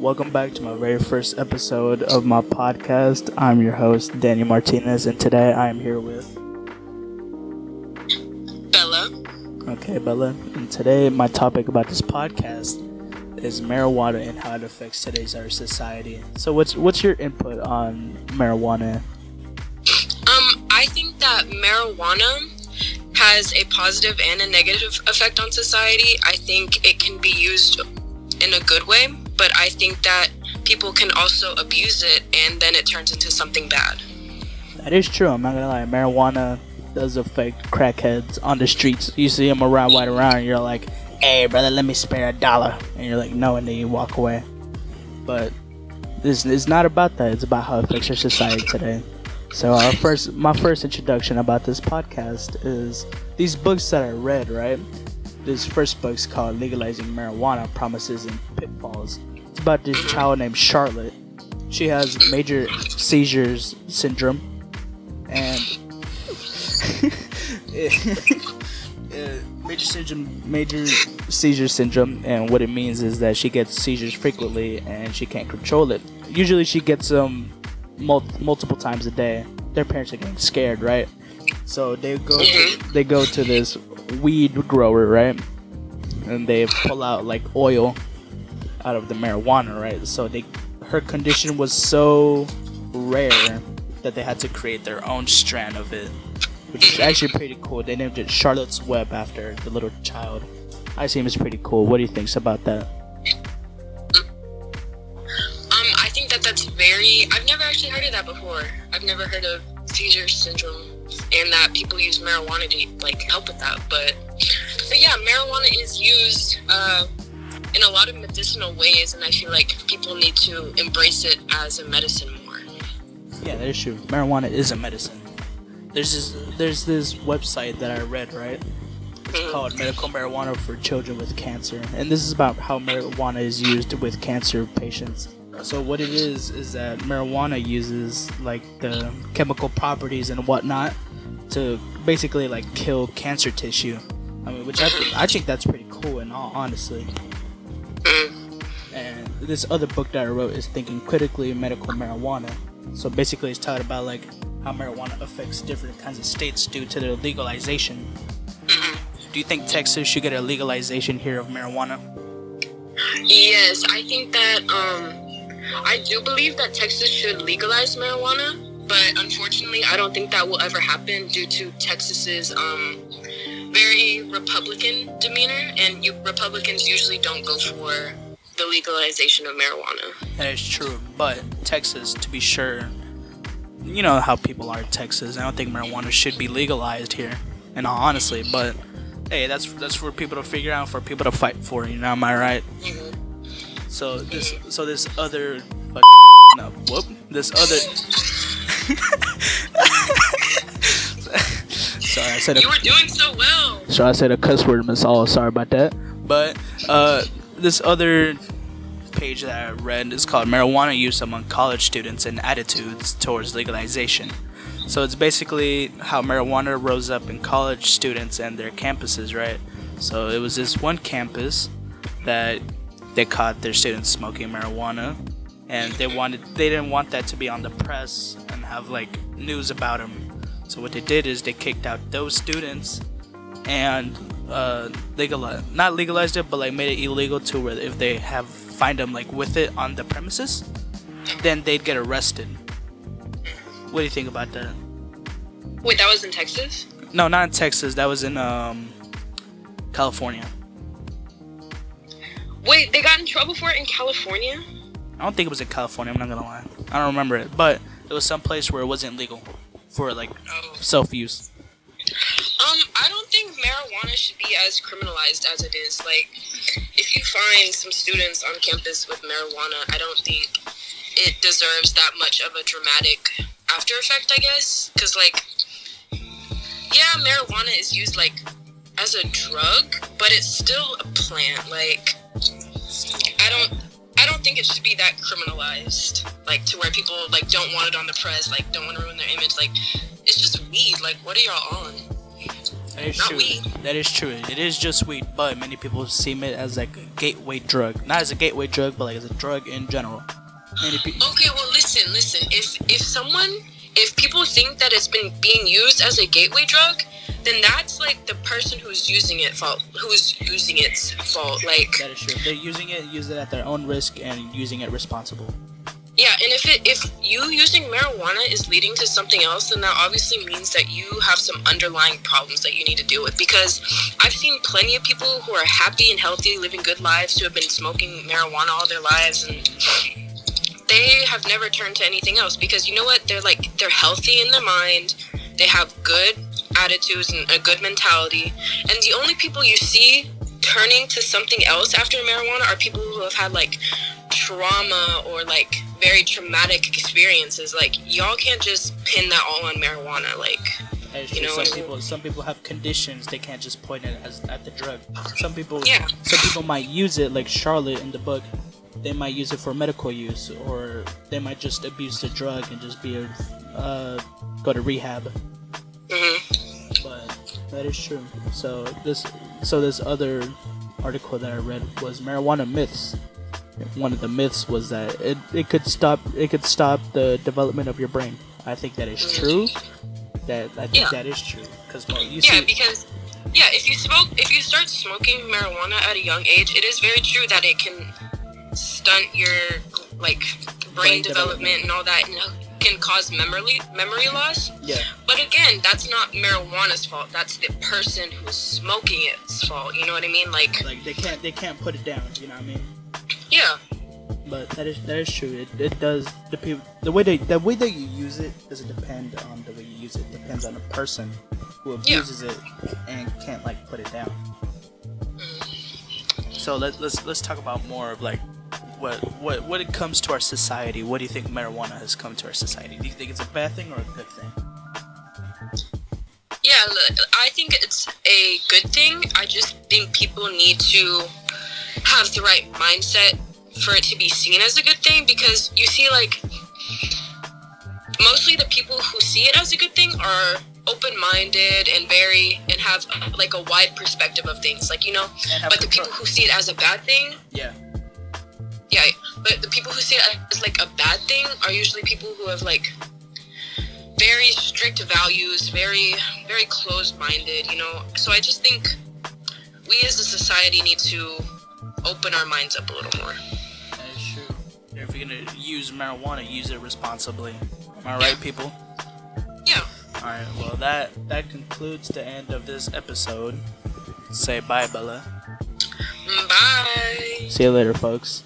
Welcome back to my very first episode of my podcast. I'm your host, Daniel Martinez, and today I am here with Bella. Okay, Bella. And today my topic about this podcast is marijuana and how it affects today's our society. So what's what's your input on marijuana? Um, I think that marijuana has a positive and a negative effect on society. I think it can be used in a good way, but I think that people can also abuse it and then it turns into something bad. That is true. I'm not gonna lie. Marijuana does affect crackheads on the streets. You see them around, right around, and you're like, "Hey, brother, let me spare a dollar," and you're like, "No," and then you walk away. But this is not about that. It's about how it affects our society today. So our first, my first introduction about this podcast is these books that I read. Right, this first book's called "Legalizing Marijuana: Promises and Pitfalls." It's about this child named Charlotte. She has major seizures syndrome, and major syndrome, major seizure syndrome, and what it means is that she gets seizures frequently and she can't control it. Usually, she gets them mul- multiple times a day. Their parents are getting scared, right? So they go, they go to this weed grower, right? And they pull out like oil out of the marijuana, right? So they, her condition was so rare that they had to create their own strand of it, which is actually pretty cool. They named it Charlotte's Web after the little child. I see him as pretty cool. What do you think about that? Very. I've never actually heard of that before. I've never heard of seizure syndrome and that people use marijuana to like help with that. But, but yeah, marijuana is used uh, in a lot of medicinal ways, and I feel like people need to embrace it as a medicine more. Yeah, that is true. Marijuana is a medicine. There's this there's this website that I read, right? It's called Medical Marijuana for Children with Cancer. And this is about how marijuana is used with cancer patients. So what it is is that marijuana uses like the chemical properties and whatnot to basically like kill cancer tissue. I mean, which I, I think that's pretty cool in all honesty. And this other book that I wrote is Thinking Critically Medical Marijuana. So basically, it's talking about like how marijuana affects different kinds of states due to their legalization. Do you think Texas should get a legalization here of marijuana? Yes, I think that um, I do believe that Texas should legalize marijuana, but unfortunately, I don't think that will ever happen due to Texas's um, very Republican demeanor, and you, Republicans usually don't go for the legalization of marijuana. That is true, but Texas, to be sure, you know how people are in Texas. I don't think marijuana should be legalized here, and honestly. But hey, that's that's for people to figure out, for people to fight for. You know, am I right? So this, so this other, fuck, no, whoop, this other. Sorry, I said. A, You were doing so well. so I said a cuss word, Miss All. Sorry about that. But uh, this other page that I read is called "Marijuana Use Among College Students and Attitudes Towards Legalization." So it's basically how marijuana rose up in college students and their campuses, right? So it was this one campus that they caught their students smoking marijuana, and they wanted they didn't want that to be on the press and have like news about them. So what they did is they kicked out those students and uh, legalized not legalized it, but like made it illegal to where if they have find them like with it on the premises, then they'd get arrested. What do you think about that? Wait, that was in Texas? No, not in Texas. That was in um, California. Wait, they got in trouble for it in California? I don't think it was in California. I'm not gonna lie. I don't remember it, but it was some place where it wasn't legal for like Oh. self-use. Um, I don't think marijuana should be as criminalized as it is. Like, if you find some students on campus with marijuana, I don't think it deserves that much of a dramatic after effect, I guess. Because, like, yeah, marijuana is used, like, as a drug, but it's still a plant. Like, don't. I don't think it should be that criminalized, like to where people like don't want it on the press, like don't want to ruin their image. Like, it's just weed. Like, what are y'all on? That is not true. weed. That is true. It is just weed, but many people see it as like a gateway drug. Not as a gateway drug, but like as a drug in general. Many people. Okay, well, listen, listen. If if someone, if people think that it's been being used as a gateway drug, then that's like the person who's using it fault. Who's using its fault? Like, That is true. They're using it, use it at their own risk, and using it responsible. yeah. And if it if you using marijuana is leading to something else, then that obviously means that you have some underlying problems that you need to deal with. Because I've seen plenty of people who are happy and healthy, living good lives, who have been smoking marijuana all their lives, and they have never turned to anything else because you know what they're like they're healthy in their mind they have good attitudes and a good mentality and the only people you see turning to something else after marijuana are people who have had like trauma or like very traumatic experiences like y'all can't just pin that all on marijuana like You know some what I mean? people, some people have conditions. They can't just point it as at the drug. Some people, Yeah. some people might use it, like Charlotte in the book. They might use it for medical use, or they might just abuse the drug and just be a, uh, go to rehab. But that is true. So this, so this other article that I read was marijuana myths. One of the myths was that it, it could stop it could stop the development of your brain. I think that is true. That I think Yeah. that is true because you yeah see, because yeah if you smoke if you start smoking marijuana at a young age it is very true that it can stunt your like Brain brain, development. development and all that and can cause memory memory loss yeah, but again that's not marijuana's fault that's the person who's smoking it's fault you know what i mean like like they can't they can't put it down. You know what I mean? yeah But that is that is true. It, it does the people the way they the way that you use it doesn't depend on the way you use it. it depends on the person who Yeah. abuses it and can't like put it down. Mm. So let, let's let's talk about more of like what what what it comes to our society. What do you think marijuana has come to our society? Do you think it's a bad thing or a good thing? Yeah, I think it's a good thing. I just think people need to have the right mindset for it to be seen as a good thing because you see, like, mostly the people who see it as a good thing are open minded and very, and have like a wide perspective of things. Like, you know, but the people who see it as a bad thing, yeah, but the people who see it as like a bad thing are usually people who have like very strict values, very very closed-minded, you know. So I just think we as a society need to open our minds up a little more. that is true. If you're gonna use marijuana, use it responsibly. Am I right, people? Yeah. All right. Well, that that concludes the end of this episode. Say bye, Bella. Bye. See you later, folks.